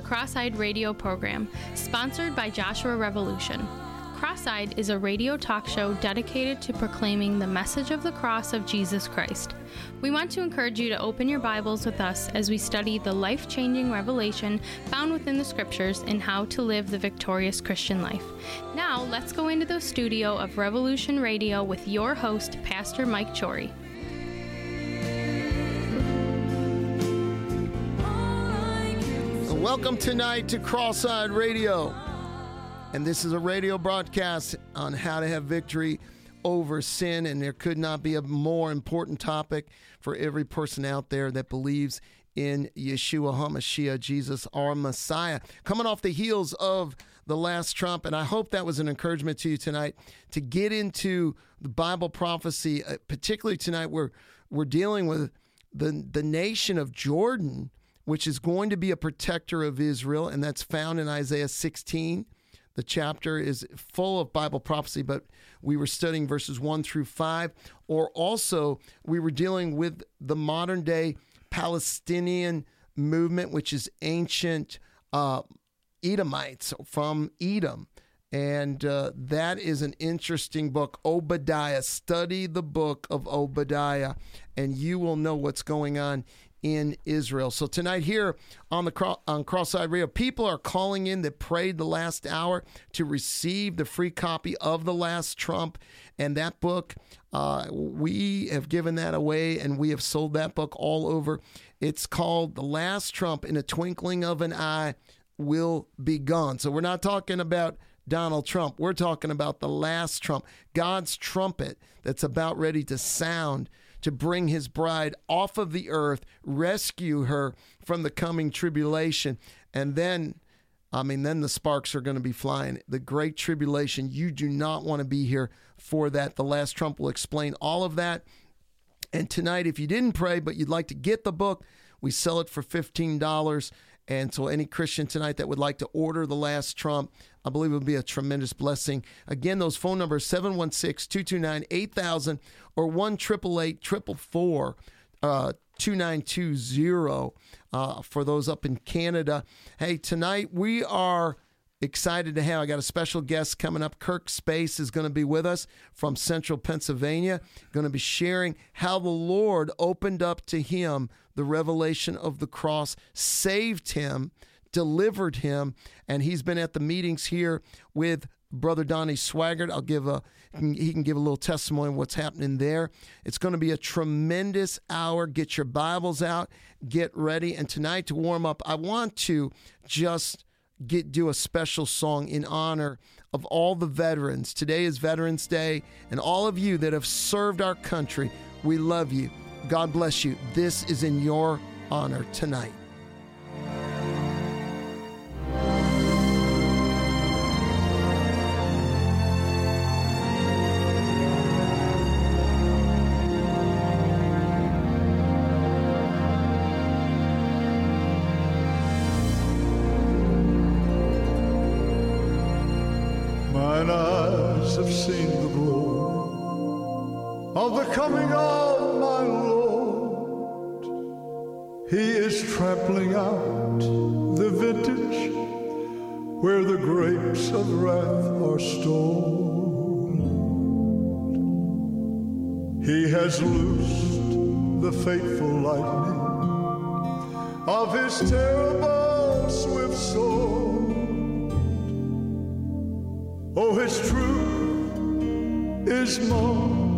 Welcome the Cross Eyed Radio program, sponsored by Joshua Revolution. Cross Eyed is a radio talk show dedicated to proclaiming the message of the cross of Jesus Christ. We want to encourage you to open your Bibles with us as we study the life changing revelation found within the scriptures and how to live the victorious Christian life. Now, let's go into the studio of Revolution Radio with your host, Pastor Mike Chory. Welcome tonight to Cross-Eyed Radio. And this is a radio broadcast on how to have victory over sin. And there could not be a more important topic for every person out there that believes in Yeshua HaMashiach, Jesus, our Messiah. Coming off the heels of the last trump. And I hope that was an encouragement to you tonight to get into the Bible prophecy, uh, particularly tonight where we're dealing with the, the nation of Jordan which is going to be a protector of Israel, and that's found in Isaiah 16. The chapter is full of Bible prophecy, but we were studying verses 1 through 5. Or also, we were dealing with the modern day Palestinian movement, which is ancient uh, Edomites from Edom. And uh, that is an interesting book, Obadiah. Study the book of Obadiah, and you will know what's going on in Israel. So tonight here on the on Cross-Eyed Radio, people are calling in that prayed the last hour to receive the free copy of the Last Trump, and that book uh, we have given that away, and we have sold that book all over. It's called The Last Trump. In a twinkling of an eye, will be gone. So we're not talking about Donald Trump. We're talking about the last Trump, God's trumpet that's about ready to sound to bring his bride off of the earth, rescue her from the coming tribulation. And then, I mean, then the sparks are going to be flying. The great tribulation, you do not want to be here for that. The last Trump will explain all of that. And tonight, if you didn't pray, but you'd like to get the book, we sell it for $15. And so, any Christian tonight that would like to order The Last Trump, I believe it would be a tremendous blessing. Again, those phone numbers 716 229 8000 or 1 444 uh, 2920 uh, for those up in Canada. Hey, tonight we are excited to have. I got a special guest coming up. Kirk Space is going to be with us from Central Pennsylvania, going to be sharing how the Lord opened up to him the revelation of the cross, saved him, delivered him, and he's been at the meetings here with Brother Donnie Swaggart. I'll give a he can give a little testimony of what's happening there. It's going to be a tremendous hour. Get your Bibles out, get ready, and tonight to warm up, I want to just get do a special song in honor of all the veterans. Today is Veterans Day, and all of you that have served our country, we love you. God bless you. This is in your honor tonight. Coming of my Lord. He is trampling out the vintage where the grapes of wrath are stored. He has loosed the fateful lightning of his terrible swift sword. Oh, his truth is marching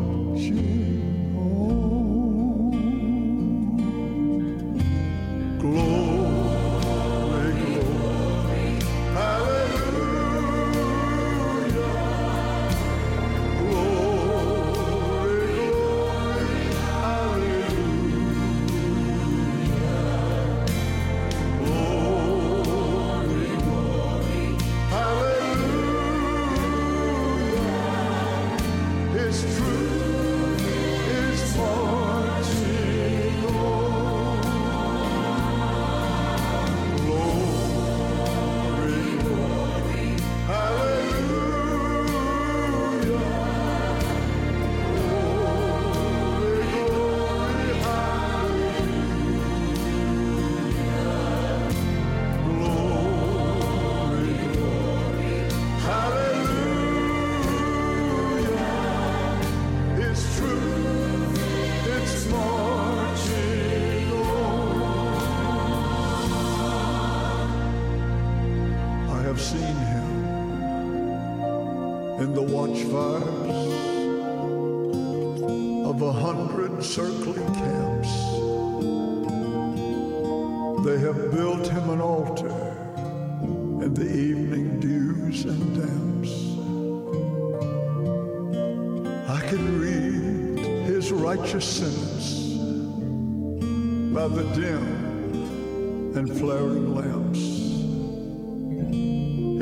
They have built him an altar in the evening dews and damps. I can read his righteous sentence by the dim and flaring lamps.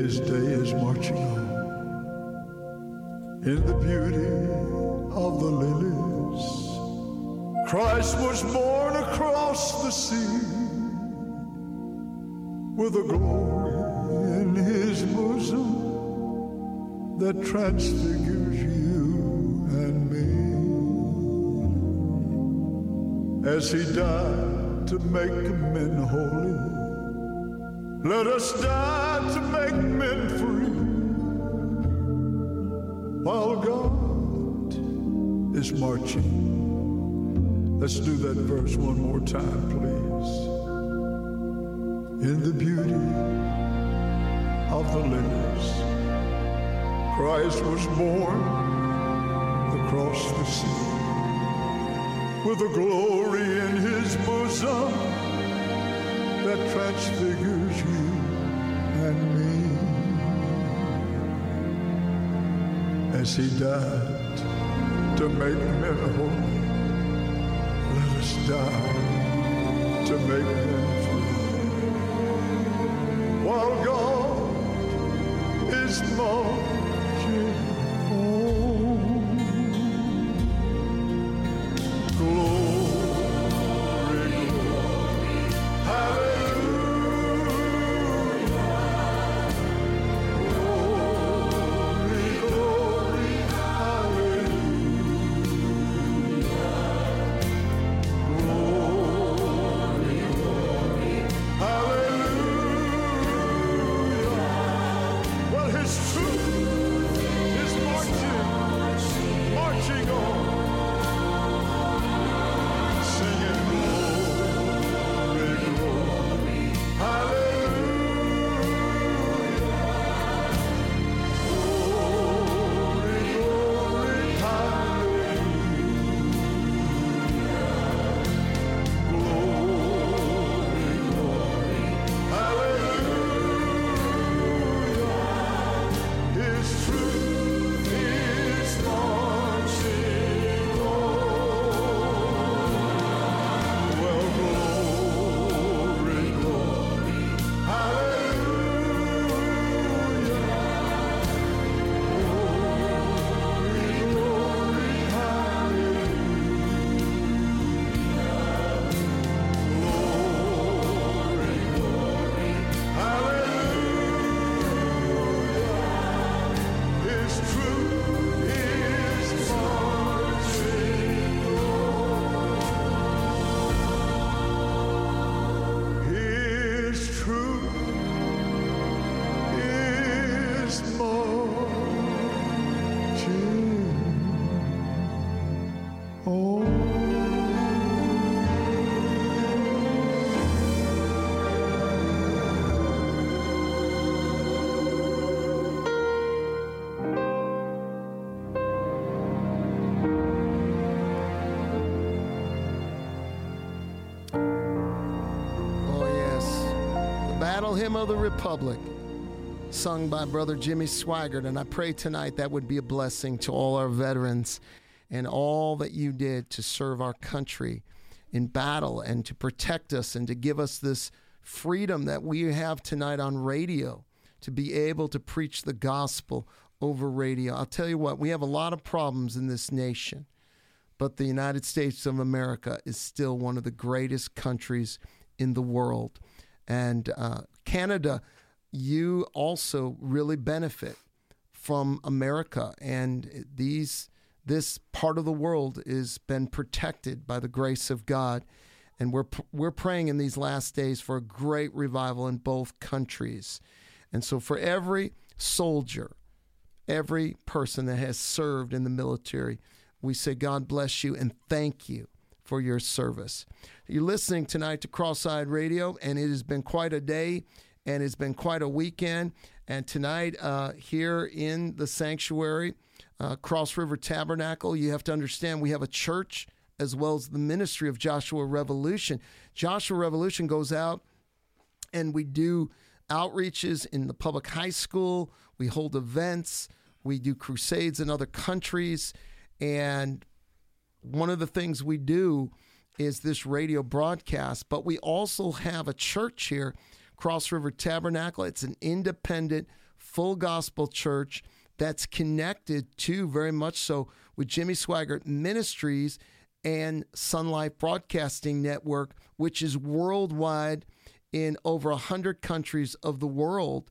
His day is marching on in the beauty of the lilies. Christ was born across the sea with a glory in his bosom that transfigures you and me. As he died to make men holy, let us die to make men free. While God is marching. Let's do that verse one more time, please. In the beauty of the lilies, Christ was born across the sea with a glory in his bosom that transfigures you and me. As he died to make men holy, let us die to make men. While God is marching Hymn of the Republic, sung by Brother Jimmy Swaggart. And I pray tonight that would be a blessing to all our veterans and all that you did to serve our country in battle and to protect us and to give us this freedom that we have tonight on radio to be able to preach the gospel over radio. I'll tell you what, we have a lot of problems in this nation but the United States of America is still one of the greatest countries in the world. And uh, Canada, you also really benefit from America, and these this part of the world has been protected by the grace of God. And we're we're praying in these last days for a great revival in both countries. And so for every soldier, every person that has served in the military, we say, God bless you and thank you for your service. You're listening tonight to Cross Eyed Radio, and it has been quite a day and it's been quite a weekend. And tonight, uh, here in the sanctuary, uh, Cross River Tabernacle, you have to understand we have a church as well as the ministry of Joshua Revolution. Joshua Revolution goes out and we do outreaches in the public high school, we hold events, we do crusades in other countries. And one of the things we do is this radio broadcast, but we also have a church here, Cross River Tabernacle. It's an independent, full gospel church that's connected to very much so with Jimmy Swaggart Ministries and SonLife Broadcasting Network, which is worldwide in over 100 countries of the world.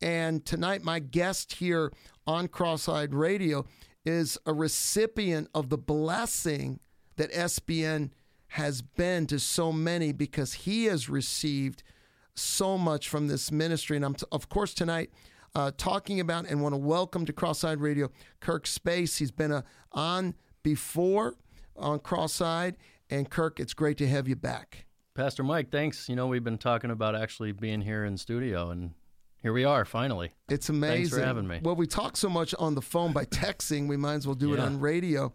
And tonight, my guest here on Cross Eyed Radio is a recipient of the blessing that SBN has been to so many because he has received so much from this ministry. And I'm, t- of course, tonight uh, talking about and want to welcome to Cross Eyed Radio Kirk Space. He's been uh, on before on Cross Eyed. And Kirk, it's great to have you back. Pastor Mike, thanks. You know, we've been talking about actually being here in studio, and here we are finally. It's amazing. Thanks for having me. Well, we talk so much on the phone by texting, we might as well do it on radio.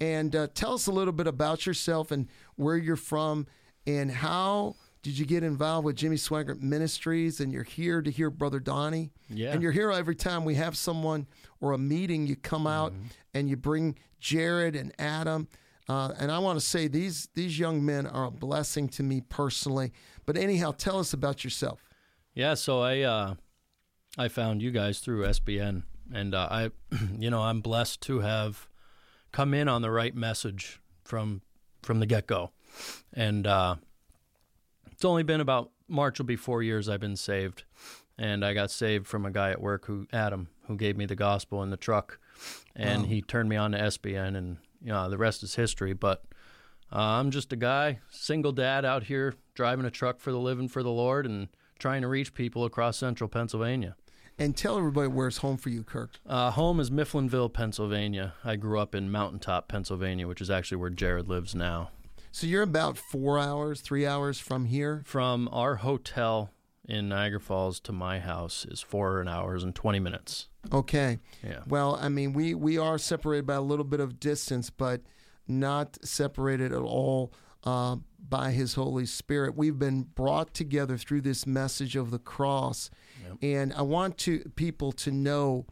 And uh, tell us a little bit about yourself and where you're from, and how did you get involved with Jimmy Swaggart Ministries? And you're here to hear Brother Donnie. Yeah. And you're here every time we have someone or a meeting. You come out Mm-hmm. and you bring Jared and Adam. Uh, and I want to say these these young men are a blessing to me personally. But anyhow, tell us about yourself. Yeah, so I uh, I found you guys through SBN, and uh, I, you know, I'm blessed to have come in on the right message from from the get go, and uh, it's only been about March will be four years I've been saved, and I got saved from a guy at work who Adam who gave me the gospel in the truck, and he turned me on to SBN, and you know the rest is history. But uh, I'm just a guy, single dad out here driving a truck for the living for the Lord, and trying to reach people across central Pennsylvania. And tell everybody where's home for you, Kirk. Uh, home is Mifflinville, Pennsylvania. I grew up in Mountaintop, Pennsylvania, which is actually where Jared lives now. So you're about four hours, three hours from here. From our hotel in Niagara Falls to my house is four hours and 20 minutes. Okay. Yeah. Well, I mean, we we are separated by a little bit of distance, but not separated at all uh, by His Holy Spirit. We've been brought together through this message of the cross, and I want to people to know,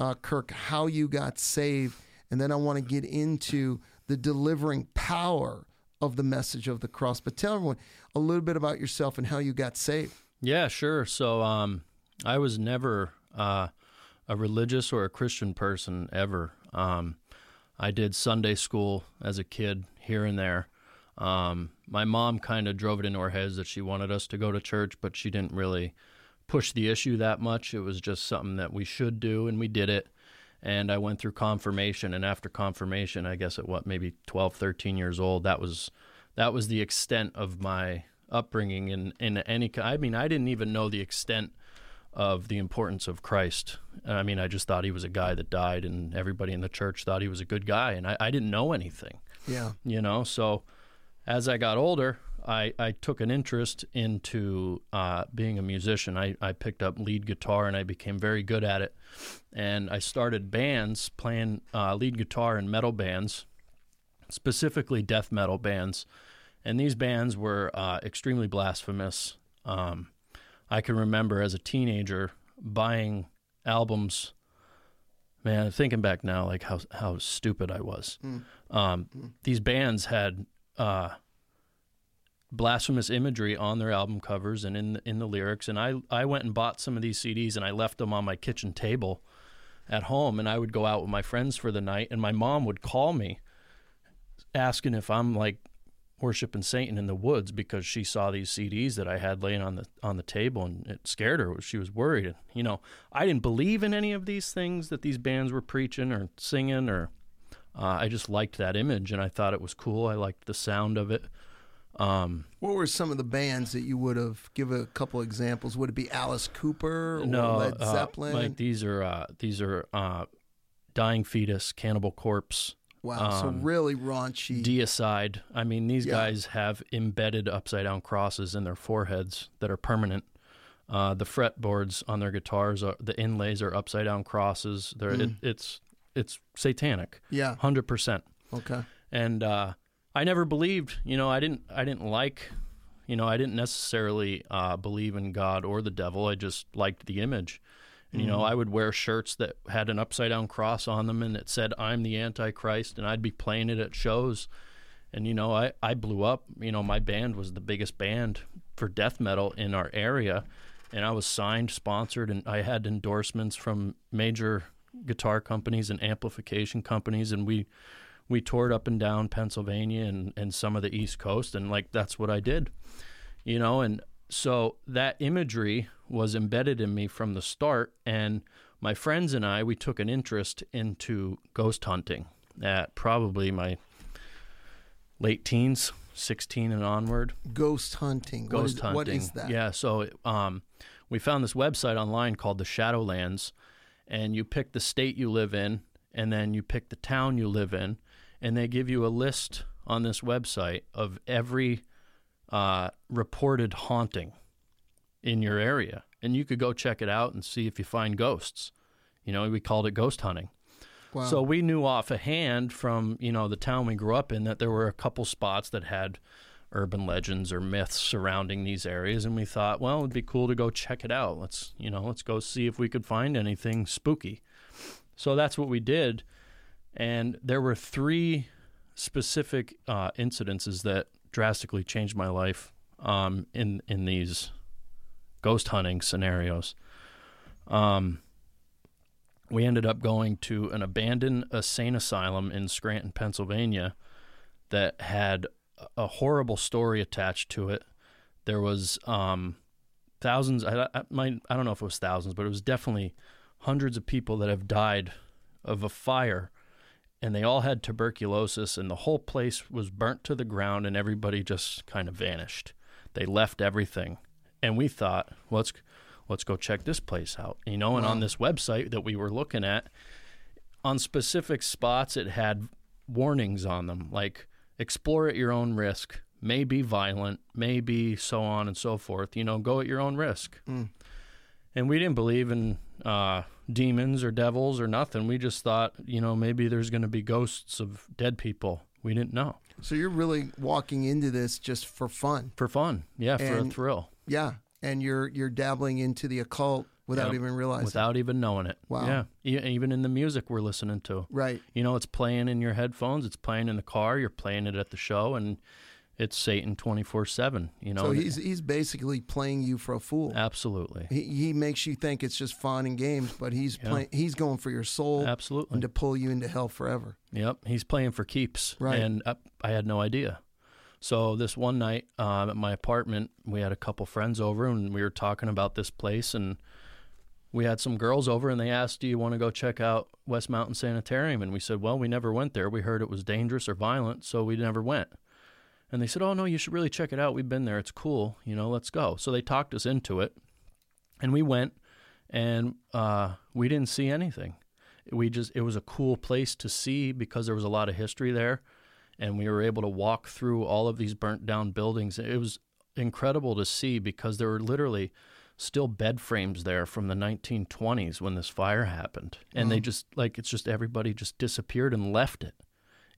uh, Kirk, how you got saved, and then I want to get into the delivering power of the message of the cross. But tell everyone a little bit about yourself and how you got saved. Yeah, sure. So um, I was never uh, a religious or a Christian person ever. Um, I did Sunday school as a kid here and there. Um, my mom kind of drove it into our heads that she wanted us to go to church, but she didn't really push the issue that much. It was just something that we should do, and we did it. And I went through confirmation, and after confirmation, I guess at what maybe 12, 13 years old, that was that was the extent of my upbringing in in any. I mean, I didn't even know the extent of the importance of Christ. I mean, I just thought he was a guy that died, and everybody in the church thought he was a good guy, and I, I didn't know anything Yeah. you know so as i got older i, I took an interest into uh, being a musician. I, I picked up lead guitar and i became very good at it. And i started bands playing uh, lead guitar in metal bands specifically death metal bands. And these bands were uh, extremely blasphemous. Um, i can remember as a teenager buying albums. Man thinking back now like how, how stupid i was. Um, these bands had uh, blasphemous imagery on their album covers and in the, in the lyrics. And I I went and bought some of these CDs and I left them on my kitchen table at home. And I would go out with my friends for the night, and my mom would call me asking if I'm like worshiping Satan in the woods because she saw these CDs that I had laying on the on the table and it scared her. She was worried. And, you know, I didn't believe in any of these things that these bands were preaching or singing or uh, I just liked that image and I thought it was cool. I liked the sound of it. Um, What were some of the bands that you would have? Give a couple examples. Would it be Alice Cooper or no, Led uh, Zeppelin? like these are uh, these are uh, Dying Fetus, Cannibal Corpse, wow, so um, really raunchy. Deicide. I mean, these Yeah. guys have embedded upside down crosses in their foreheads that are permanent. Uh, the fretboards on their guitars, are, the inlays are upside down crosses. They're, it, it's it's satanic, Yeah. hundred percent. Okay. And uh, I never believed. You know, I didn't. I didn't like. You know, I didn't necessarily uh, believe in God or the devil. I just liked the image. And, you know, I would wear shirts that had an upside down cross on them and it said, I'm the Antichrist, and I'd be playing it at shows. And, you know, I, I blew up. You know, my band was the biggest band for death metal in our area. And I was signed, sponsored, and I had endorsements from major guitar companies and amplification companies. And we, we toured up and down Pennsylvania and, and some of the East Coast. And, like, that's what I did, you know. And so that imagery was embedded in me from the start. And my friends and I, we took an interest into ghost hunting at probably my late teens, 16 and onward. Ghost hunting. Ghost is- hunting. What is that? Yeah. So um, we found this website online called the Shadowlands, and you pick the state you live in, and then you pick the town you live in, and they give you a list on this website of every uh, reported haunting in your area, and you could go check it out and see if you find ghosts. You know, we called it ghost hunting. Wow. So we knew off a hand from you know the town we grew up in that there were a couple spots that had urban legends or myths surrounding these areas, and we thought, well, it'd be cool to go check it out. Let's you know let's go see if we could find anything spooky. So that's what we did, and there were three specific uh, incidences that drastically changed my life um, in in these ghost hunting scenarios. Um, we ended up going to an abandoned insane asylum in Scranton, Pennsylvania, that had a horrible story attached to it. There was um, thousands. I, I, might, I don't know if it was thousands, but it was definitely hundreds of people that have died of a fire, and they all had tuberculosis, and the whole place was burnt to the ground, and everybody just kind of vanished. They left everything, and we thought, well, let's let's go check this place out. You know, and on this website that we were looking at, on specific spots, it had warnings on them, like explore at your own risk, may be violent, may be so on and so forth. You know, go at your own risk. And we didn't believe in uh, demons or devils or nothing. We just thought, you know, maybe there's going to be ghosts of dead people. We didn't know. So you're really walking into this just for fun. For fun. Yeah, for a thrill. Yeah. And you're you're dabbling into the occult without Yep. even realizing. Without even knowing it. Wow. Yeah. E- Even in the music we're listening to. right. You know, it's playing in your headphones, it's playing in the car, you're playing it at the show, and it's Satan 24 7. You know, So he's he's basically playing you for a fool. absolutely. He, he makes you think it's just fun and games, but he's Yeah. playing. He's going for your soul Absolutely. and to pull you into hell forever. Yep, he's playing for keeps. Right. And I, I had no idea. So this one night um, at my apartment, we had a couple friends over and we were talking about this place. And we had some girls over and they asked, Do you want to go check out West Mountain Sanitarium? And we said, Well, we never went there. We heard it was dangerous or violent, so we never went. And they said, Oh, no, you should really check it out. We've been there. It's cool. You know, let's go. So they talked us into it. And we went and uh, we didn't see anything. We just, it was a cool place to see because there was a lot of history there. And we were able to walk through all of these burnt down buildings. It was incredible to see because there were literally still bed frames there from the 1920s when this fire happened. And they just, like, it's just everybody just disappeared and left it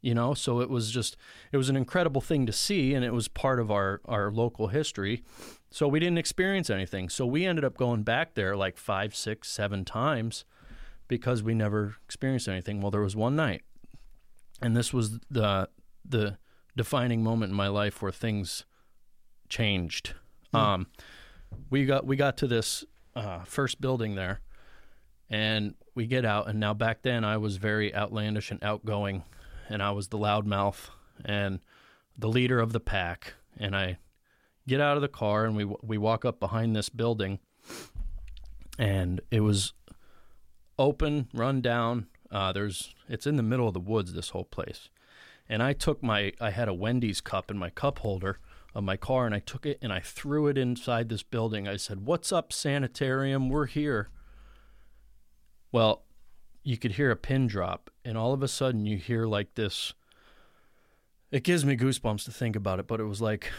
you know? So it was just it was an incredible thing to see and it was part of our our local history. So we didn't experience anything. So we ended up going back there like five six seven times because we never experienced anything. Well there was one night and this was the the defining moment in my life where things changed. Um we got we got to this uh, first building there and we get out and now back then i was very outlandish and outgoing and I was the loudmouth and the leader of the pack. And I get out of the car and we we walk up behind this building, and it was open, run down. Uh, there's it's in the middle of the woods. This whole place, and I took my I had a Wendy's cup in my cup holder of my car, and I took it and I threw it inside this building. I said, "What's up, sanitarium? We're here." Well, you could hear a pin drop, and all of a sudden you hear like this. It gives me goosebumps to think about it, but it was like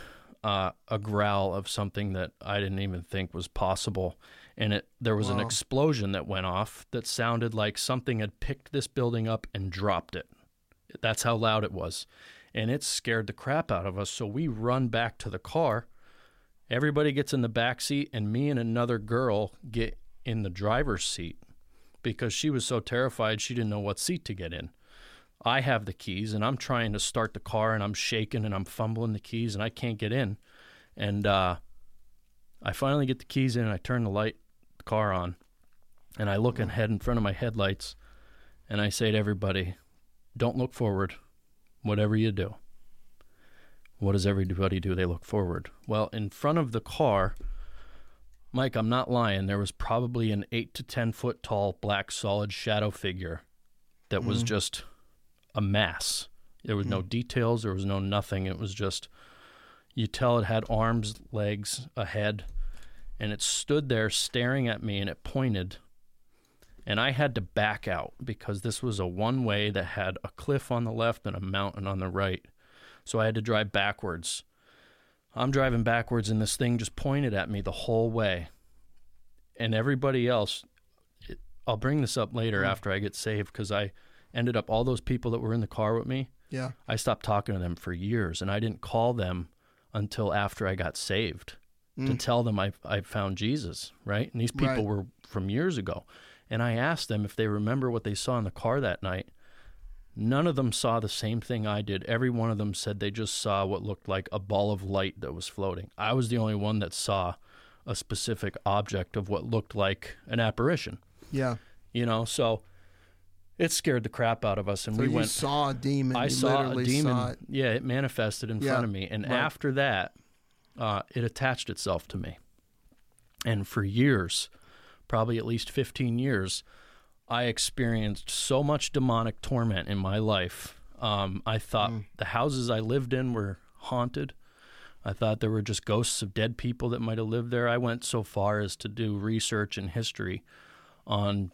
uh, a growl of something that I didn't even think was possible. And it there was an explosion that went off that sounded like something had picked this building up and dropped it. That's how loud it was. And it scared the crap out of us. So we run back to the car. Everybody gets in the back seat, and me and another girl get in the driver's seat because she was so terrified she didn't know what seat to get in. I have the keys, and I'm trying to start the car, and I'm shaking and I'm fumbling the keys, and I can't get in. And uh, I finally get the keys in, and I turn the light, the car on, and I look ahead in front of my headlights, and I say to everybody, "Don't look forward, whatever you do." What does everybody do? They look forward. Well, in front of the car, Mike, I'm not lying. There was probably an eight to ten foot tall black solid shadow figure that was mm. just a mass. There was no mm. details. There was no nothing. It was just you tell it had arms, legs, a head, and it stood there staring at me and it pointed. And I had to back out because this was a one way that had a cliff on the left and a mountain on the right. So I had to drive backwards. I'm driving backwards, and this thing just pointed at me the whole way. And everybody else, it, I'll bring this up later mm. after I get saved because I ended up, all those people that were in the car with me, Yeah. I stopped talking to them for years, and I didn't call them until after I got saved to mm. tell them I I found Jesus, right? And these people Right. were from years ago, and I asked them if they remember what they saw in the car that night. None of them saw the same thing I did. Every one of them said they just saw what looked like a ball of light that was floating. I was the only one that saw a specific object of what looked like an apparition. Yeah. You know, so it scared the crap out of us, and So we you went. saw a demon. I you saw a demon. Saw it. Yeah, it manifested in Yeah, front of me, and right. after that, uh, it attached itself to me. And for years, probably at least fifteen years, I experienced so much demonic torment in my life. Um, I thought Mm. the houses I lived in were haunted. I thought there were just ghosts of dead people that might have lived there. I went so far as to do research and history on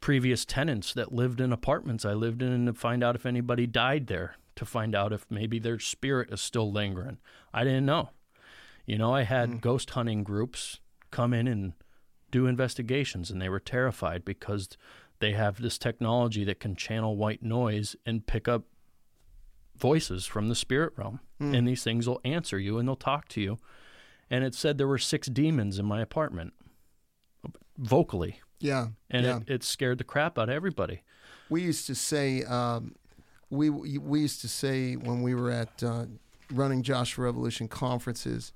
previous tenants that lived in apartments I lived in and to find out if anybody died there, to find out if maybe their spirit is still lingering. I didn't know. You know, I had ghost hunting groups come in and do investigations, and they were terrified because they have this technology that can channel white noise and pick up voices from the spirit realm. And these things will answer you and they'll talk to you. And it said there were six demons in my apartment vocally. Yeah. And yeah. it, it scared the crap out of everybody. we used to say um, we we used to say when we were at uh, running Joshua Revolution conferences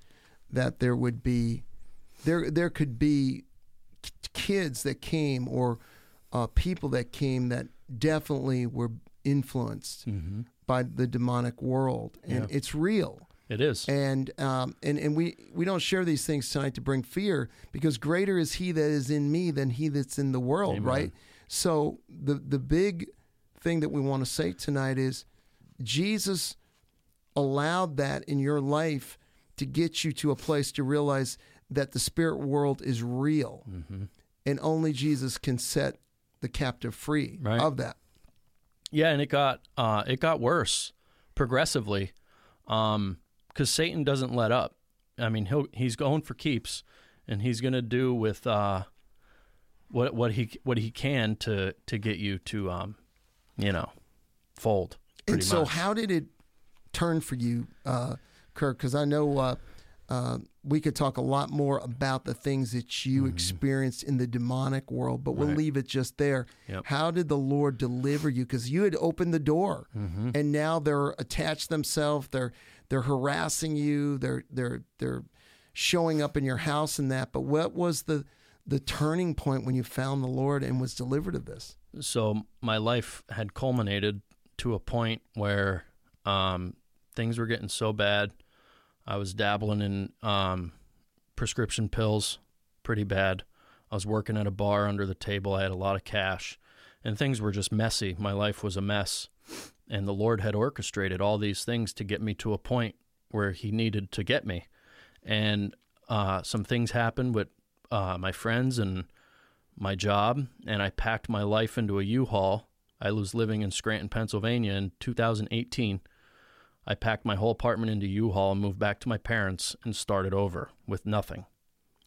that there would be there there could be kids that came or uh, people that came that definitely were influenced by the demonic world and Yeah. it's real It is. and um, and and we we don't share these things tonight to bring fear because greater is He that is in me than he that's in the world, Amen. right? So the the big thing that we want to say tonight is Jesus allowed that in your life to get you to a place to realize that the spirit world is real, Mm-hmm. and only Jesus can set the captive free Right. of that. Yeah, and it got uh, it got worse progressively, because Satan doesn't let up. I mean, he'll he's going for keeps, and he's going to do with uh, what what he what he can to to get you to um, you know, fold. And Pretty so, much. how did it turn for you, uh, Kirk? Because I know uh, uh, we could talk a lot more about the things that you experienced in the demonic world, but we'll Mm-hmm. Right. leave it just there. Yep. How did the Lord deliver you? Because you had opened the door, Mm-hmm. and now they're attached themselves. They're they're harassing you. They're they're they're showing up in your house and that. But what was the the turning point when you found the Lord and was delivered of this? so my life had culminated to a point where um, things were getting so bad. I was dabbling in um, prescription pills pretty bad. I was working at a bar under the table. I had a lot of cash, and things were just messy. My life was a mess. And the Lord had orchestrated all these things to get me to a point where He needed to get me. And uh, some things happened with uh, my friends and my job, and I packed my life into a U-Haul. I was living in Scranton, Pennsylvania in 2018. I packed my whole apartment into U-Haul and moved back to my parents and started over with nothing.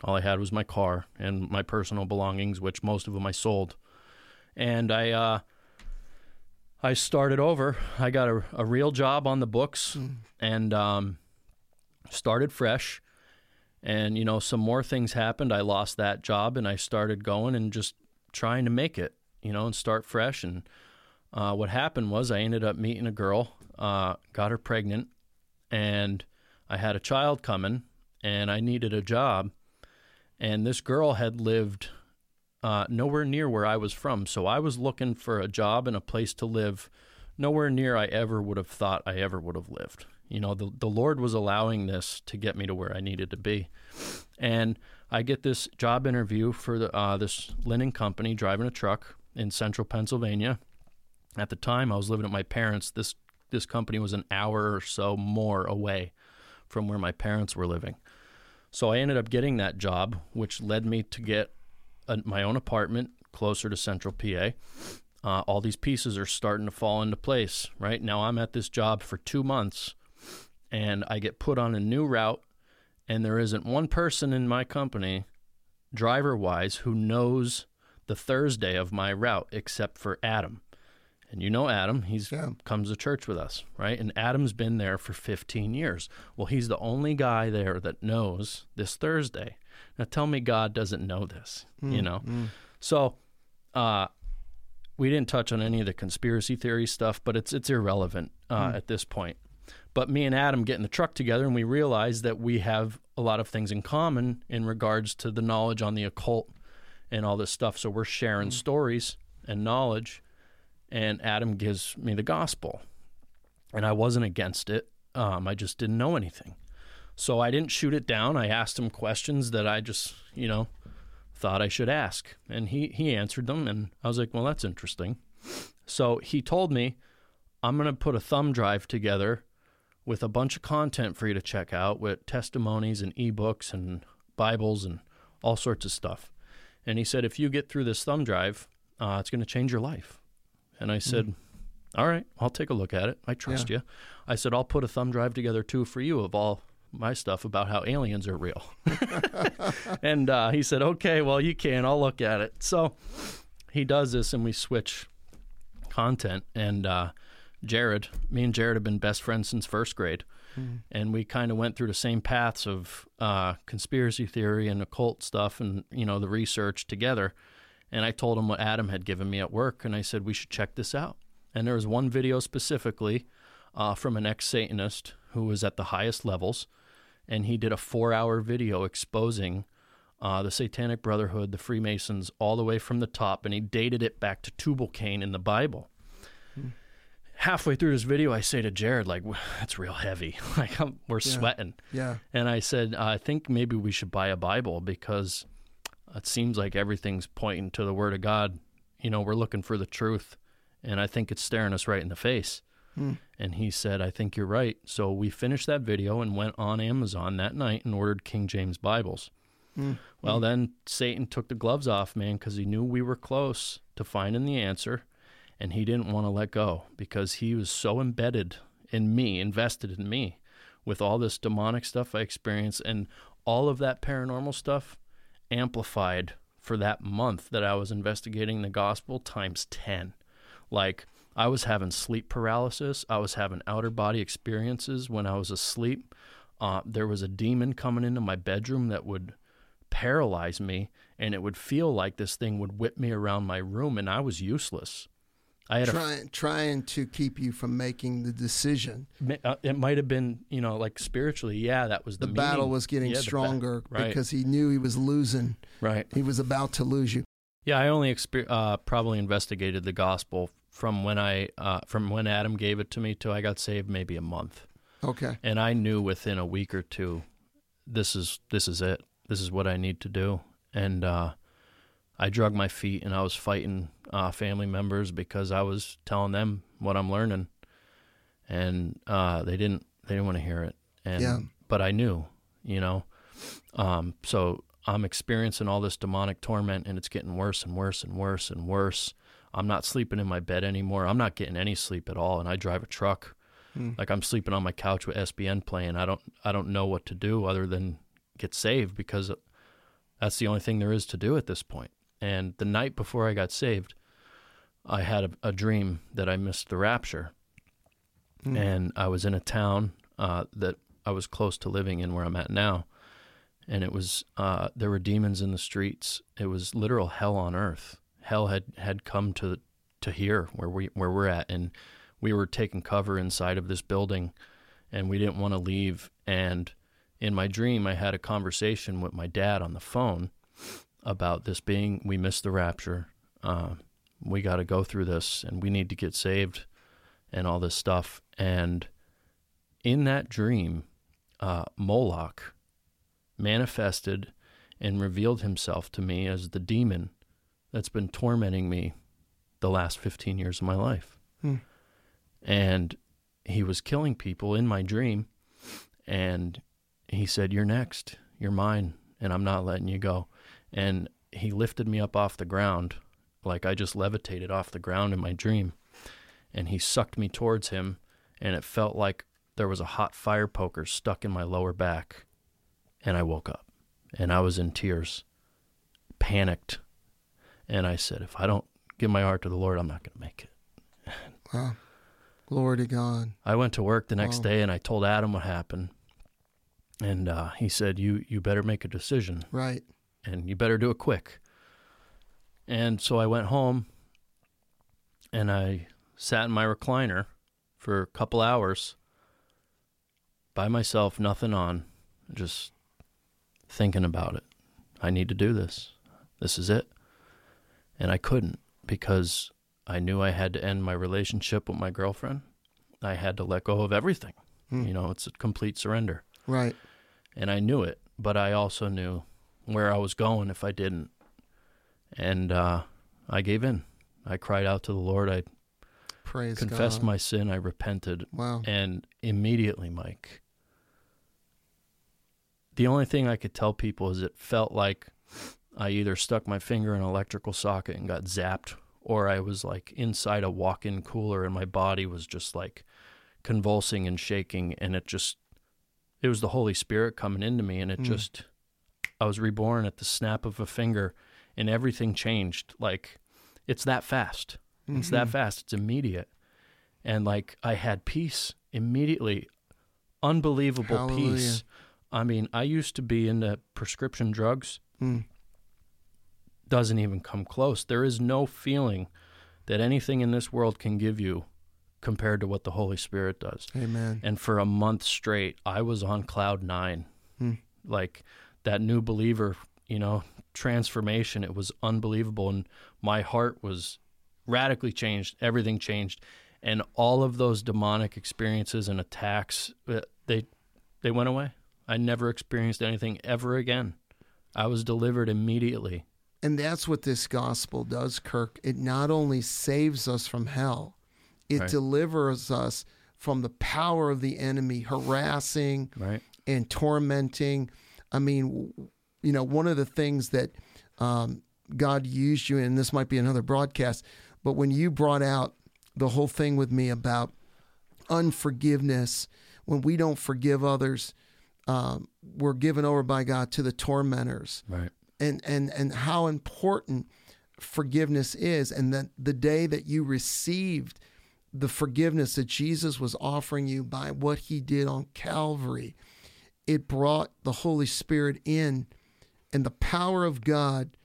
All I had was my car and my personal belongings, which most of them I sold. And I uh, I started over. I got a, a real job on the books and um, started fresh. And, you know, some more things happened. I lost that job and I started going and just trying to make it, you know, and start fresh. And uh, what happened was I ended up meeting a girl, uh, got her pregnant, and I had a child coming and I needed a job. And this girl had lived uh, nowhere near where I was from. So I was looking for a job and a place to live nowhere near I ever would have thought I ever would have lived. You know, the, the Lord was allowing this to get me to where I needed to be. And I get this job interview for the, uh, this linen company driving a truck in central Pennsylvania. At the time, I was living at my parents'. This, this company was an hour or so more away from where my parents were living. So I ended up getting that job, which led me to get a, my own apartment closer to central PA. Uh, all these pieces are starting to fall into place. Right now, I'm at this job for two months, and I get put on a new route, and there isn't one person in my company, driver wise, who knows the Thursday of my route except for Adam. And you know Adam, he's Yeah. comes to church with us, right? And Adam's been there for 15 years. Well, he's the only guy there that knows this Thursday. Now tell me God doesn't know this, you know. So, uh we didn't touch on any of the conspiracy theory stuff, but it's it's irrelevant uh, at this point. But me and Adam get in the truck together, and we realize that we have a lot of things in common in regards to the knowledge on the occult and all this stuff. So we're sharing stories and knowledge, and Adam gives me the gospel, and I wasn't against it. Um, I just didn't know anything, so I didn't shoot it down. I asked him questions that I just, you know, thought I should ask. And he, he answered them, and I was like, well, that's interesting. So he told me, I'm going to put a thumb drive together with a bunch of content for you to check out with testimonies and ebooks and Bibles and all sorts of stuff. And he said, if you get through this thumb drive, uh, it's going to change your life. And I said, all right, I'll take a look at it. I trust you. I said, I'll put a thumb drive together too for you of all my stuff about how aliens are real. and uh, he said, okay, well, you can. I'll look at it. So he does this, and we switch content. And uh, Jared, me and Jared have been best friends since first grade. And we kind of went through the same paths of uh, conspiracy theory and occult stuff and, you know, the research together. And I told him what Adam had given me at work. And I said, we should check this out. And there was one video specifically uh, from an ex Satanist who was at the highest levels. And he did a four hour video exposing uh, the Satanic Brotherhood, the Freemasons, all the way from the top. And he dated it back to Tubal Cain in the Bible. Halfway through this video, I say to Jared, like, that's real heavy. like, I'm, we're sweating. Yeah. And I said, I think maybe we should buy a Bible because it seems like everything's pointing to the Word of God. You know, we're looking for the truth, and I think it's staring us right in the face. Hmm. And he said, I think you're right. So we finished that video and went on Amazon that night and ordered King James Bibles. Hmm. Well, hmm. then Satan took the gloves off, man, because he knew we were close to finding the answer, and he didn't want to let go because he was so embedded in me, invested in me, with all this demonic stuff I experienced and all of that paranormal stuff amplified for that month that I was investigating the gospel times 10. Like, I was having sleep paralysis. I was having outer body experiences when I was asleep. Uh, there was a demon coming into my bedroom that would paralyze me, and it would feel like this thing would whip me around my room, and I was useless. I had a Trying trying to keep you from making the decision. Uh, it might have been you know like spiritually yeah that was the, The battle was getting Yeah, the ba- stronger right. because he knew he was losing. right He was about to lose you. yeah i only exper- uh, probably investigated the gospel from when i uh, from when adam gave it to me till i got saved maybe a month Okay. and i knew within a week or two this is this is it this is what i need to do and uh, i drug my feet and i was fighting uh, family members because i was telling them what i'm learning. And uh, they didn't they didn't want to hear it. And Yeah. but i knew you know? Um, so i'm experiencing all this demonic torment and it's getting worse and worse and worse and worse. I'm not sleeping in my bed anymore. I'm not getting any sleep at all. And i drive a truck. Like I'm sleeping on my couch with SBN playing. I don't I don't know what to do other than get saved because that's the only thing there is to do at this point. And the night before I got saved, I had a, a dream that I missed the rapture, and I was in a town uh, that I was close to living in where I'm at now, and it was uh, there were demons in the streets. It was literal hell on earth. Hell had had come to to here where we where we're at, and we were taking cover inside of this building, and we didn't want to leave. And in my dream, I had a conversation with my dad on the phone about this being we missed the rapture. Uh, we got to go through this, and we need to get saved, and all this stuff. And in that dream, uh, Moloch manifested and revealed himself to me as the demon that's been tormenting me the last 15 years of my life. Hmm. And he was killing people in my dream. And he said, You're next. You're mine. And I'm not letting you go. And he lifted me up off the ground, like I just levitated off the ground in my dream. And he sucked me towards him. And it felt like there was a hot fire poker stuck in my lower back. And I woke up. And I was in tears, panicked. And I said, If I don't give my heart to the Lord, I'm not going to make it. Wow. Glory to God. I went to work the next Wow. day and I told Adam what happened. And uh, he said, you, you better make a decision Right. And you better do it quick. And so I went home and I sat in my recliner for a couple hours by myself, nothing on, just thinking about it. I need to do this. This is it. And I couldn't because I knew I had to end my relationship with my girlfriend. I had to let go of everything. Hmm. You know, it's a complete surrender Right. and I knew it, but I also knew where I was going if I didn't. And uh, I gave in. I cried out to the Lord. I Praise confessed God. my sin. I repented. Wow. And immediately, Mike, the only thing I could tell people is it felt like I either stuck my finger in an electrical socket and got zapped, or I was like inside a walk in cooler and my body was just like convulsing and shaking. And it just, it was the Holy Spirit coming into me. And it Mm. just, I was reborn at the snap of a finger and everything changed. Like, it's that fast. It's that Mhm. fast. It's immediate. And like I had peace immediately. Unbelievable Hallelujah. peace. I mean, I used to be into prescription drugs. Mm. Doesn't even come close. There is no feeling that anything in this world can give you compared to what the Holy Spirit does. Amen. And for a month straight, I was on cloud nine. Hmm. Like that new believer, you know, transformation. It was unbelievable. And my heart was radically changed. Everything changed. And all of those demonic experiences and attacks, uh, they, they went away. I never experienced anything ever again. I was delivered immediately. And that's what this gospel does, Kirk. It not only saves us from hell, it Right. delivers us from the power of the enemy harassing Right. and tormenting. I mean, you know, one of the things that um, God used you in, this might be another broadcast, but when you brought out the whole thing with me about unforgiveness, when we don't forgive others, um, we're given over by God to the tormentors Right. and and and how important forgiveness is and that the day that you received the forgiveness that Jesus was offering you by what he did on Calvary it brought the Holy Spirit in and the power of God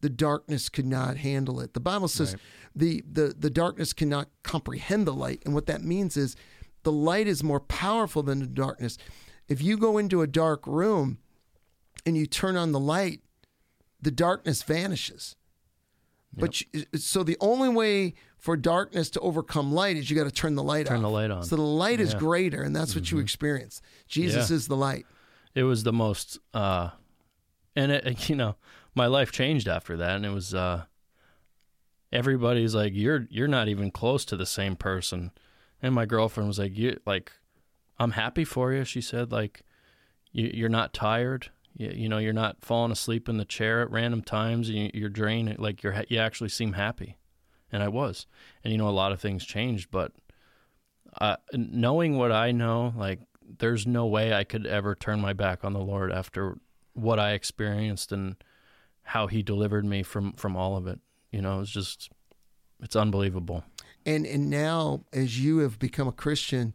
the darkness could not handle it the bible says Right. the, the the darkness cannot comprehend the light and what that means is the light is more powerful than the darkness if you go into a dark room and you turn on the light the darkness vanishes. But you, so the only way for darkness to overcome light is you got to turn the light Turn off. the light on. So the light is greater, and that's what you experience. Jesus Yeah. is the light. it was the most uh and it you know my life changed after that and it was uh everybody's like you're you're not even close to the same person and my girlfriend was like you like i'm happy for you she said like you, you're not tired you, you know you're not falling asleep in the chair at random times and you, you're drained like you're you actually seem happy and i was and you know a lot of things changed but uh, knowing what I know, like there's no way I could ever turn my back on the Lord after what I experienced and how He delivered me from from all of it. You know, it's just it's unbelievable. And and now as you have become a Christian,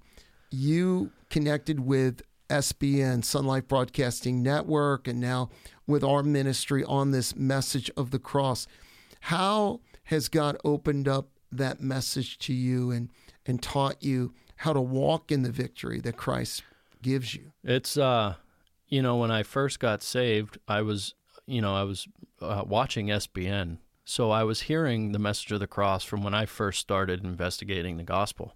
you connected with SBN SonLife Broadcasting Network and now with our ministry on this message of the cross. How has God opened up that message to you and and taught you how to walk in the victory that Christ gives you? It's uh you know when I first got saved, I was you know I was uh, watching SBN. So I was hearing the message of the cross from when I first started investigating the gospel.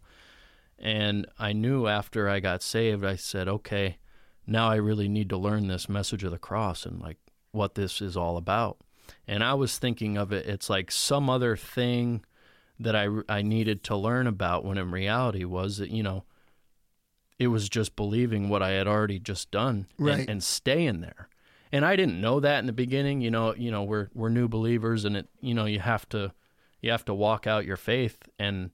And I knew after I got saved, I said, okay, now I really need to learn this message of the cross and like what this is all about. And I was thinking of it, it's like some other thing that I, I needed to learn about when in reality was that, you know, it was just believing what I had already just done Right. and, and staying there. And I didn't know that in the beginning, you know, you know, we're we're new believers and it you know, you have to you have to walk out your faith and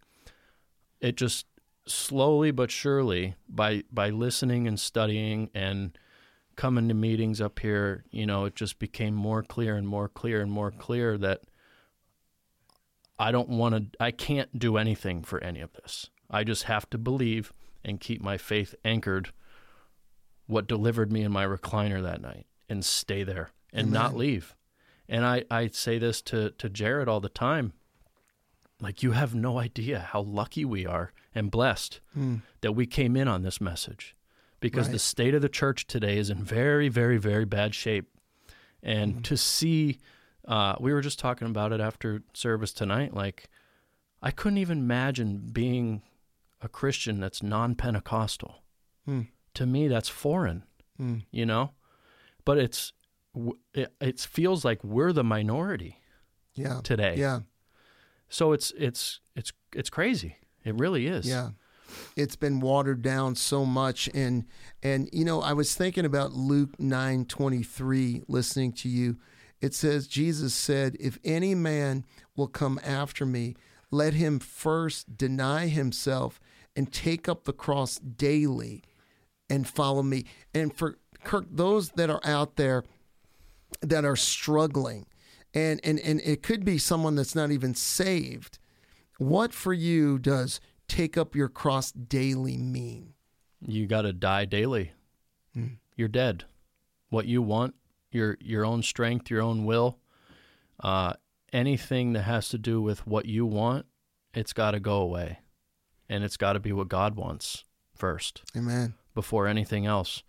it just slowly but surely by by listening and studying and coming to meetings up here, you know, it just became more clear and more clear and more clear that I don't want to I can't do anything for any of this. I just have to believe and keep my faith anchored what delivered me in my recliner that night and stay there and not leave. And I, I say this to, to Jared all the time. Like, you have no idea how lucky we are and blessed hmm. that we came in on this message because Right. the state of the church today is in very, very, very bad shape. And to see, uh, we were just talking about it after service tonight. Like, I couldn't even imagine being a Christian that's non Pentecostal. Hmm. To me, that's foreign, Hmm. you know? But it's, it, it feels like we're the minority Yeah. today. Yeah. So it's, it's, it's, it's crazy. It really is. Yeah. It's been watered down so much and and you know, I was thinking about Luke 9:23 listening to you. It says Jesus said, "If any man will come after me, let him first deny himself and take up the cross daily and follow me." And for Kirk, those that are out there that are struggling and and and it could be someone that's not even saved what for you does take up your cross daily mean You got to die daily. Hmm. You're dead. What you want, your your own strength, your own will, uh, anything that has to do with what you want, it's got to go away, and it's got to be what God wants first amen before anything else.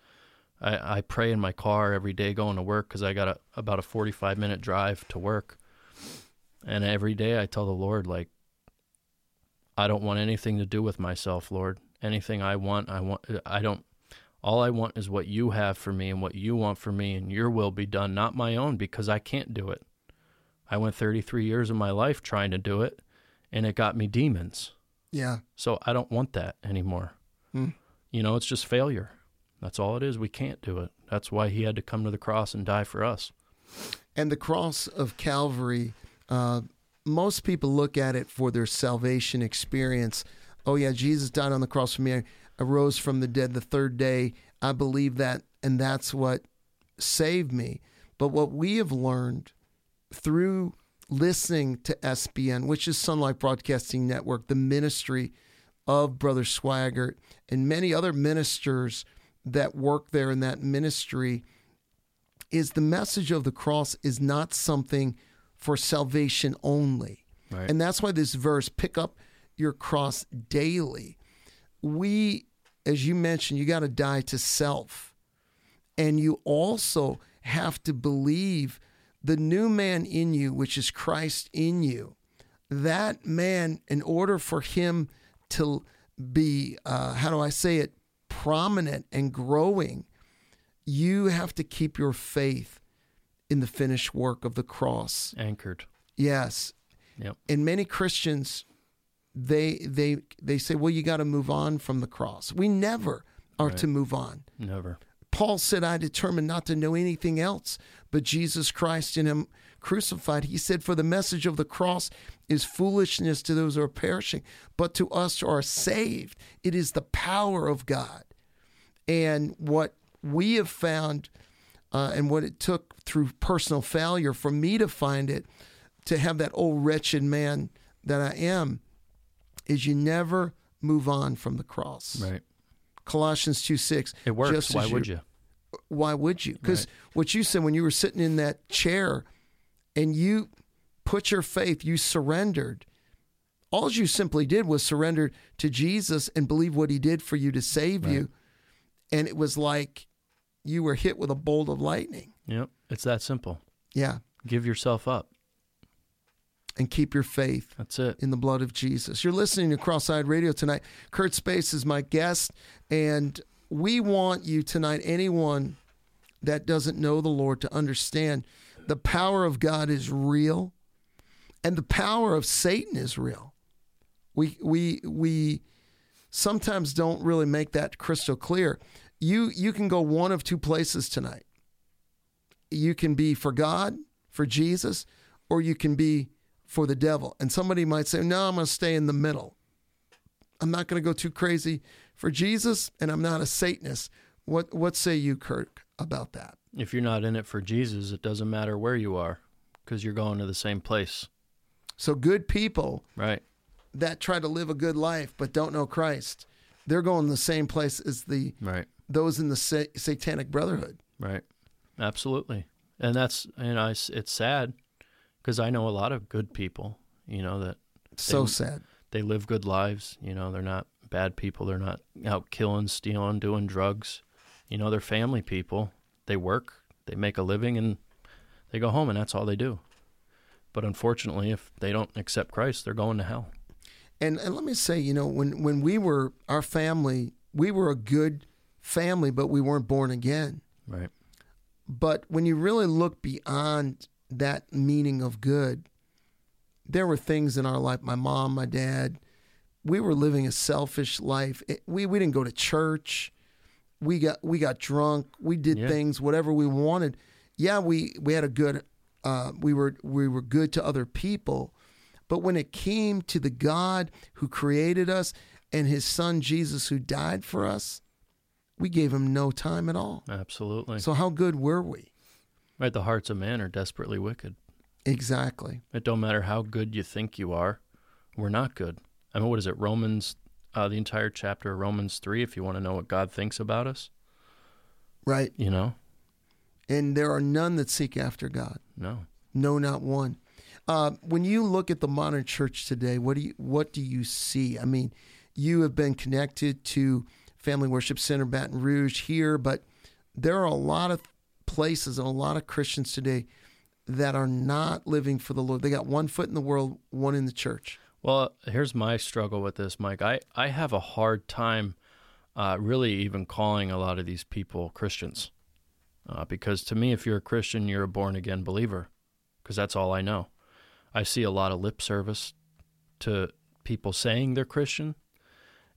I, I pray in my car every day going to work because I got a, about a 45 minute drive to work. And every day I tell the Lord, like, I don't want anything to do with myself, Lord. Anything I want, I want, I don't, all I want is what you have for me and what you want for me and your will be done, not my own because I can't do it. I went 33 years of my life trying to do it and it got me demons. yeah So I don't want that anymore. Hmm. You know, it's just failure. That's all it is. We can't do it. That's why he had to come to the cross and die for us. and the cross of calvary uh, most people look at it for their salvation experience. Oh yeah jesus died on the cross for me. I arose from the dead the third day. I believe that and that's what saved me. But what we have learned through listening to SBN, which is SonLife Broadcasting Network, the ministry of Brother Swaggart, and many other ministers that work there in that ministry, is the message of the cross is not something for salvation only. Right. And that's why this verse, pick up your cross daily. We, as you mentioned, you got to die to self. And you also have to believe the new man in you, which is Christ in you. That man, in order for him to be, uh, how do I say it, prominent and growing, you have to keep your faith in the finished work of the cross. Anchored. Yes. Yep. And many Christians they they they say, "Well, you got to move on from the cross." We never are Right. to move on. Never. Paul said, "I determined not to know anything else but Jesus Christ in him crucified. He said, For the message of the cross is foolishness to those who are perishing, but to us who are saved, it is the power of God. And what we have found, uh, and what it took through personal failure for me to find it, to have that old wretched man that I am, is you never move on from the cross. Right. Colossians 2 6. It works. just Why would you? Why would you? Because Right. what you said when you were sitting in that chair and you put your faith, you surrendered. All you simply did was surrender to Jesus and believe what he did for you to save Right. you. And it was like you were hit with a bolt of lightning. Yep. It's that simple. Yeah. Give yourself up. And keep your faith That's it. in the blood of Jesus. You're listening to Cross-Eyed Radio tonight. Kirk Space is my guest, and we want you tonight, anyone that doesn't know the Lord, to understand the power of God is real, and the power of Satan is real. We we we sometimes don't really make that crystal clear. You you can go one of two places tonight. You can be for God, for Jesus, or you can be for the devil. And somebody might say, No, I'm going to stay in the middle. I'm not going to go too crazy for Jesus, and I'm not a Satanist. What what say you, Kirk, about that? If you're not in it for Jesus, it doesn't matter where you are because you're going to the same place. So good people Right. that try to live a good life but don't know Christ, they're going the same place as the Right. Those in the sa- satanic brotherhood. Right. Absolutely. And that's, you know, it's, it's sad because I know a lot of good people, you know, that So They- sad. they live good lives. You know, they're not bad people. They're not out killing, stealing, doing drugs. You know, they're family people. They work, they make a living, and they go home, and that's all they do. But unfortunately, if they don't accept Christ, they're going to hell. And and let me say, you know, when when we were our family, we were a good family, but we weren't born again. Right. But when you really look beyond that meaning of good, there were things in our life. My mom, my dad, we were living a selfish life. It- we we didn't go to church. We got we got drunk. We did Yeah. things whatever we wanted. Yeah, we we had a good. Uh, we were we were good to other people, but when it came to the God who created us and His Son Jesus who died for us, we gave Him no time at all. Absolutely. So how good were we? right. The hearts of man are desperately wicked. Exactly. It don't matter how good you think you are. We're not good. I mean, what is it? Romans, uh, the entire chapter of Romans 3, if you want to know what God thinks about us, Right. you know? And there are none that seek after God. No. No, not one. Uh, when you look at the modern church today, what do you what do you see? I mean, you have been connected to Family Worship Center Baton Rouge here, but there are a lot of places and a lot of Christians today that are not living for the Lord. They got one foot in the world, one in the church. Well, here's my struggle with this, Mike. I, I have a hard time uh, really even calling a lot of these people Christians. Uh, because to me, if you're a Christian, you're a born again believer, because that's all I know. I see a lot of lip service to people saying they're Christian,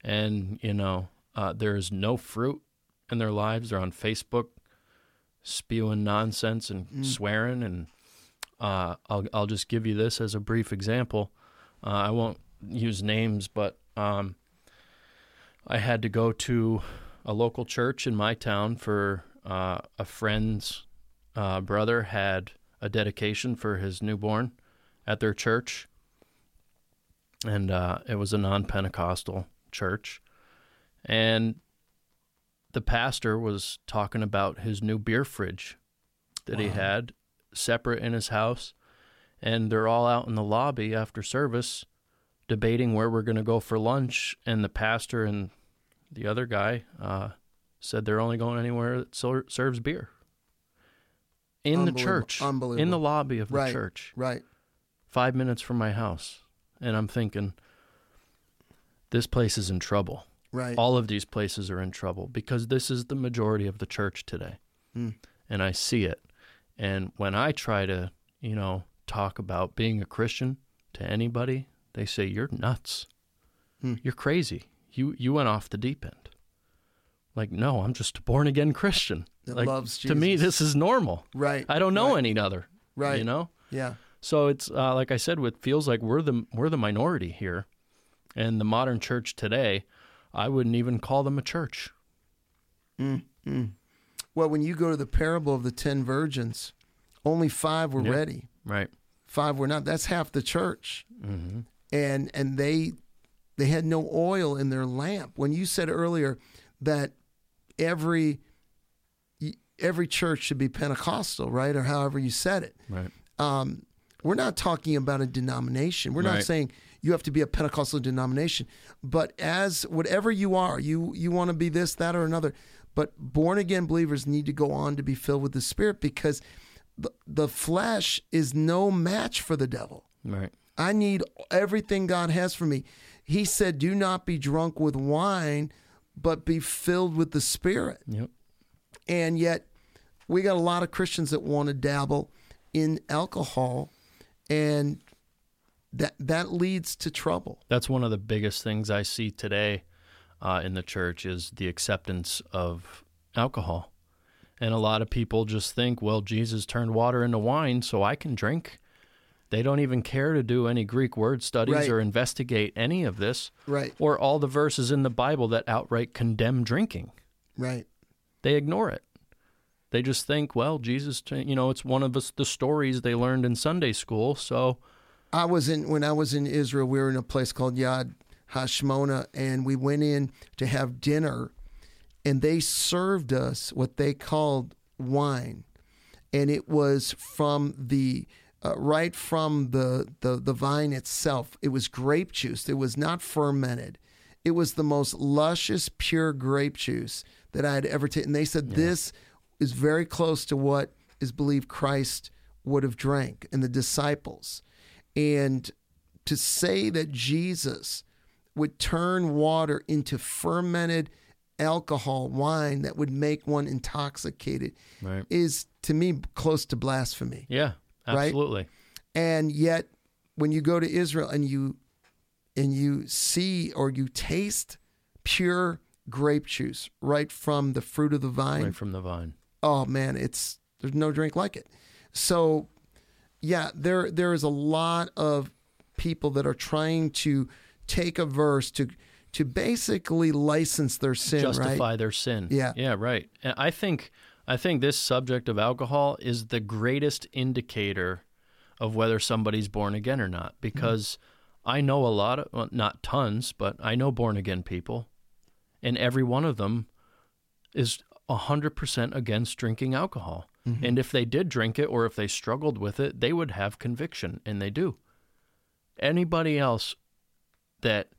and, you know, uh, there is no fruit in their lives. They're on Facebook spewing nonsense and swearing. And uh, I'll, I'll just give you this as a brief example. Uh, I won't use names, but um, I had to go to a local church in my town for uh, a friend's uh, brother had a dedication for his newborn at their church, and uh, it was a non-Pentecostal church, and the pastor was talking about his new beer fridge that he had separate in his house. And they're all out in the lobby after service debating where we're going to go for lunch. And the pastor and the other guy uh, said they're only going anywhere that ser- serves beer. In the church. In the lobby of the Right. church. Right. five minutes from my house. And i'm thinking this place is in trouble Right. all of these places are in trouble because this is the majority of the church today. Hmm. And I see it. And when I try to, you know, talk about being a Christian to anybody, they say you're nuts. Hmm. You're crazy. You you went off the deep end. Like, no, I'm just a born again Christian. that like loves to me, this is normal. right. I don't know right, any other. Right. You know. Yeah. So it's uh, like I said, it feels like we're the we're the minority here, and the modern church today. I wouldn't even call them a church. Well, when you go to the parable of the ten virgins, only five were Yeah. ready. Right. Five were not. That's half the church. Mm-hmm. and and they they had no oil in their lamp. When you said earlier that every every church should be Pentecostal, right, or however you said it, Right. um, we're not talking about a denomination. We're not saying you have to be a Pentecostal denomination, but as whatever you are, you you want to be this, that, or another. But born again believers need to go on to be filled with the Spirit because the, the flesh is no match for the devil. Right. I need everything God has for me. He said, Do not be drunk with wine, but be filled with the Spirit. Yep. And yet, we got a lot of Christians that want to dabble in alcohol, and that that leads to trouble. That's one of the biggest things I see today uh, in the church is the acceptance of alcohol. And a lot of people just think, well, Jesus turned water into wine, so I can drink. They don't even care to do any Greek word studies Right. or investigate any of this Right, or all the verses in the Bible that outright condemn drinking. right, They ignore it. They just think, well, Jesus, you know, it's one of the stories they learned in Sunday school, so I was in when I was in Israel. We were in a place called Yad Hashmona, and we went in to have dinner, and they served us what they called wine, and it was from the uh, right from the, the the vine itself. It was grape juice. It was not fermented. It was the most luscious, pure grape juice that I had ever taken. And they said this is very close to what is believed Christ would have drank and the disciples. And to say that Jesus would turn water into fermented alcohol, wine that would make one intoxicated right. is to me close to blasphemy. Yeah, Right? absolutely. And yet when you go to Israel and you and you see or you taste pure grape juice right from the fruit of the vine, Right from the vine. oh man, it's there's no drink like it. So yeah, there there is a lot of people that are trying to take a verse to to basically license their sin, justify right? their sin. Yeah. Yeah, right. And I think I think this subject of alcohol is the greatest indicator of whether somebody's born again or not because I know a lot of well, not tons, but I know born again people and every one of them is 100% against drinking alcohol. And if they did drink it or if they struggled with it, they would have conviction and they do. Anybody else that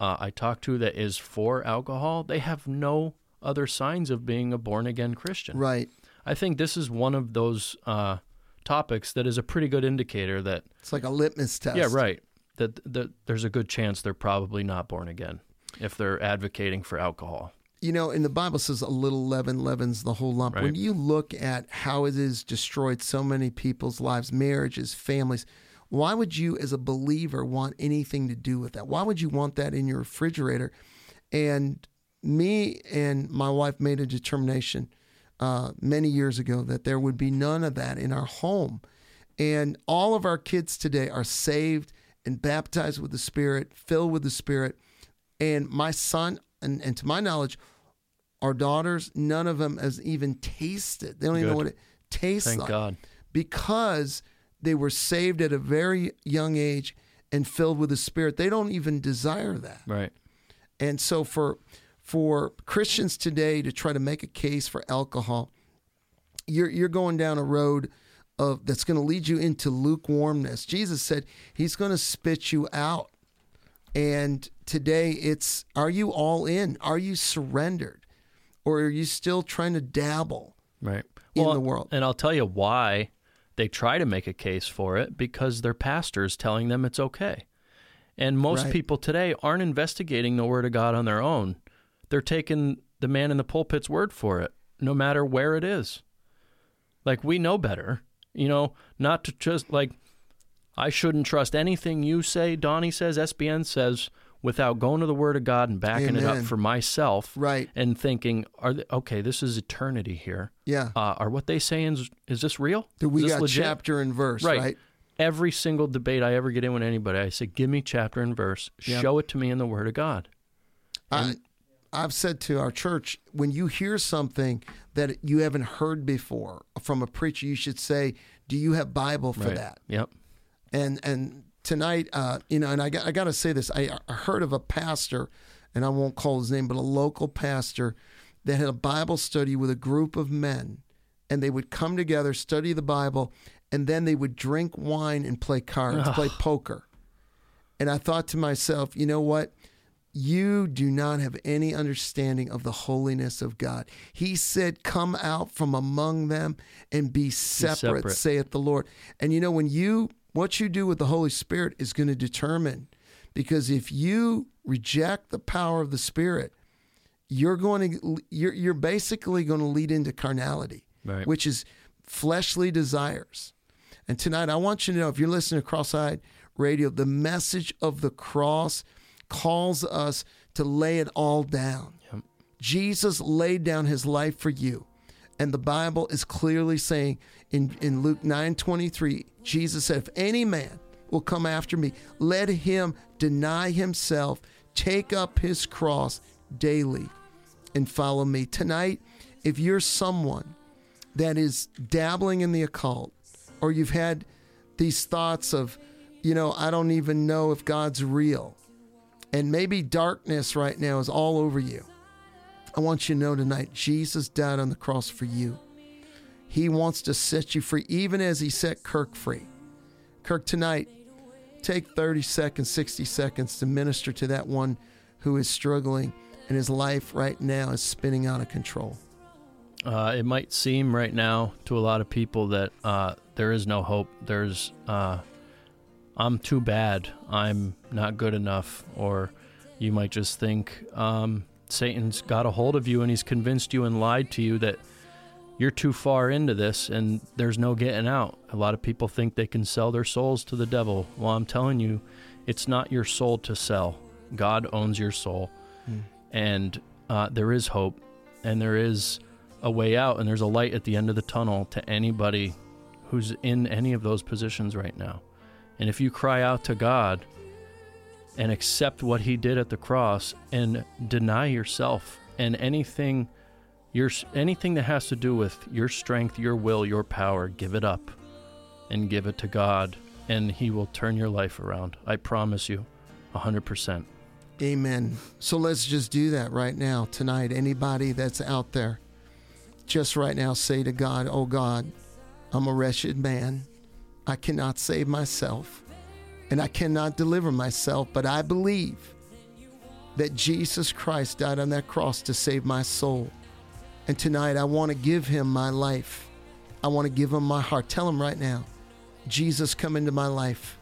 uh, I talk to that is for alcohol, they have no other signs of being a born again Christian. Right. I think this is one of those uh, topics that is a pretty good indicator that, It's like a litmus test. yeah, right, that, that there's a good chance they're probably not born again if they're advocating for alcohol. You know, and the Bible says a little leaven leavens the whole lump. When you look at how it has destroyed so many people's lives, marriages, families, why would you, as a believer, want anything to do with that? Why would you want that in your refrigerator? And me and my wife made a determination uh, many years ago that there would be none of that in our home. And all of our kids today are saved and baptized with the Spirit, filled with the Spirit. And my son, and, and to my knowledge, our daughters, none of them has even tasted. They don't even know what it tastes Thank like God. because they were saved at a very young age and filled with the Spirit. They don't even desire that. Right. And so for for Christians today to try to make a case for alcohol, you're you're going down a road of that's going to lead you into lukewarmness. Jesus said he's going to spit you out. And today it's are you all in? Are you surrendered? Or are you still trying to dabble? Right. in the world. And I'll tell you why they try to make a case for it because their pastor's telling them it's okay. And most Right. people today aren't investigating the Word of God on their own. They're taking the man in the pulpit's word for it, no matter where it is. Like, we know better, you know, not to just like, I shouldn't trust anything you say, Donnie says, SBN says. Without going to the Word of God and backing it up for myself, Right. and thinking, "Are they, okay? This is eternity here. Yeah. Uh, are what they saying is, is this real? That we got legit? chapter and verse, right. right? Every single debate I ever get in with anybody, I say, "Give me chapter and verse. Yep. Show it to me in the Word of God." I, I've said to our church, when you hear something that you haven't heard before from a preacher, you should say, "Do you have Bible for right. that?" Yep. And and tonight, uh, you know, and I got I got to say this. I, I heard of a pastor, and I won't call his name, but a local pastor that had a Bible study with a group of men, and they would come together, study the Bible, and then they would drink wine and play cards, play poker. And I thought to myself, you know what? You do not have any understanding of the holiness of God. He said, Come out from among them and be separate, separate. saith the Lord. And you know, when you, what you do with the Holy Spirit is going to determine, because if you reject the power of the Spirit, you're going to, you're, you're basically going to lead into carnality, Right. which is fleshly desires. And tonight, I want you to know if you're listening to Cross Eyed Radio, the message of the cross calls us to lay it all down. Jesus laid down his life for you. And the Bible is clearly saying in, in Luke 9 23, Jesus said, If any man will come after me, let him deny himself, take up his cross daily, and follow me. Tonight, if you're someone that is dabbling in the occult, or you've had these thoughts of, you know, I don't even know if God's real, and maybe darkness right now is all over you. I want you to know tonight, Jesus died on the cross for you. He wants to set you free, even as He set Kirk free. Kirk, tonight, take 30 seconds, 60 seconds to minister to that one who is struggling and his life right now is spinning out of control. Uh, it might seem right now to a lot of people that uh, there is no hope. There's, uh, I'm too bad. I'm not good enough. Or you might just think um, Satan's got a hold of you and he's convinced you and lied to you that you're too far into this and there's no getting out. A lot of people think they can sell their souls to the devil. Well, I'm telling you, it's not your soul to sell. God owns your soul. And uh, there is hope and there is a way out and there's a light at the end of the tunnel to anybody who's in any of those positions right now. And if you cry out to God and accept what he did at the cross and deny yourself and anything your anything that has to do with your strength, your will, your power, give it up and give it to God and he will turn your life around. I promise you 100%. Amen. So let's just do that right now, tonight. Anybody that's out there, just right now say to God, Oh God, I'm a wretched man. I cannot save myself and I cannot deliver myself, but I believe that Jesus Christ died on that cross to save my soul. And tonight I want to give him my life. I want to give him my heart. Tell him right now, Jesus, come into my life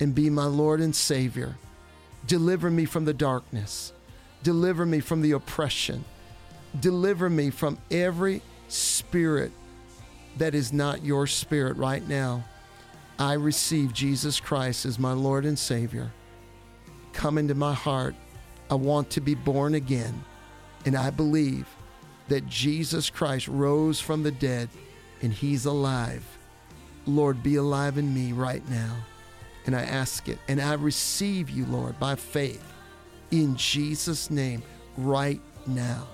and be my Lord and Savior. Deliver me from the darkness. Deliver me from the oppression. Deliver me from every spirit that is not your spirit right now. I receive Jesus Christ as my Lord and Savior. Come into my heart. I want to be born again. And I believe that Jesus Christ rose from the dead and he's alive. Lord, be alive in me right now. And I ask it and I receive you, Lord, by faith in Jesus' name right now.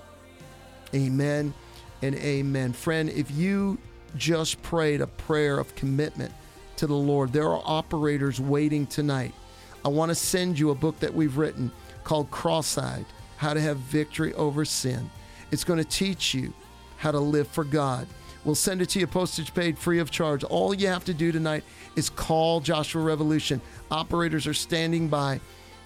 Amen and amen. Friend, if you just prayed a prayer of commitment to the Lord, there are operators waiting tonight. I want to send you a book that we've written called Cross Eyed How to Have Victory Over Sin. It's going to teach you how to live for God. We'll send it to you postage paid free of charge. All you have to do tonight is call Joshua Revolution. Operators are standing by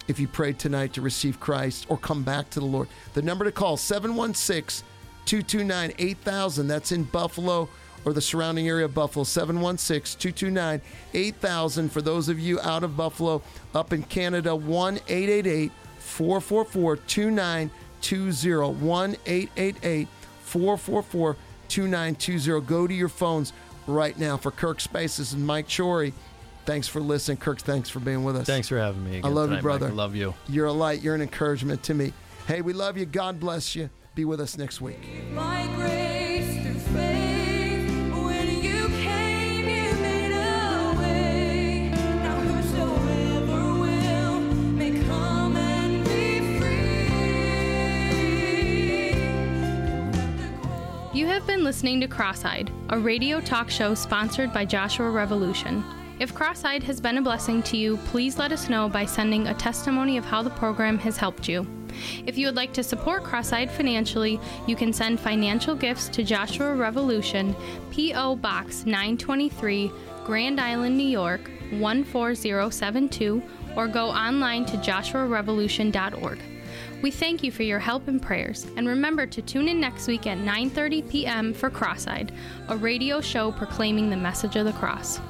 if you prayed tonight to receive Christ or come back to the Lord. The number to call 716 229 8000. That's in Buffalo or the surrounding area of Buffalo. 716 229 8000. For those of you out of Buffalo, up in Canada, 1 888 444 2920. 1 888 444 2920. Go to your phones right now for Kirk Spaces and Mike Chory. Thanks for listening. Kirk, thanks for being with us. Thanks for having me. I love you, brother. I love you. You're a light. You're an encouragement to me. Hey, we love you. God bless you. Be with us next week. Have been listening to Cross-Eyed, a radio talk show sponsored by Joshua Revolution. If Cross-Eyed has been a blessing to you, please let us know by sending a testimony of how the program has helped you. If you would like to support Cross-Eyed financially, you can send financial gifts to Joshua Revolution, P.O. Box 923, Grand Island, New York 14072, or go online to joshuarevolution.org. We thank you for your help and prayers, and remember to tune in next week at 9:30 p.m. for Cross-Eyed, a radio show proclaiming the message of the cross.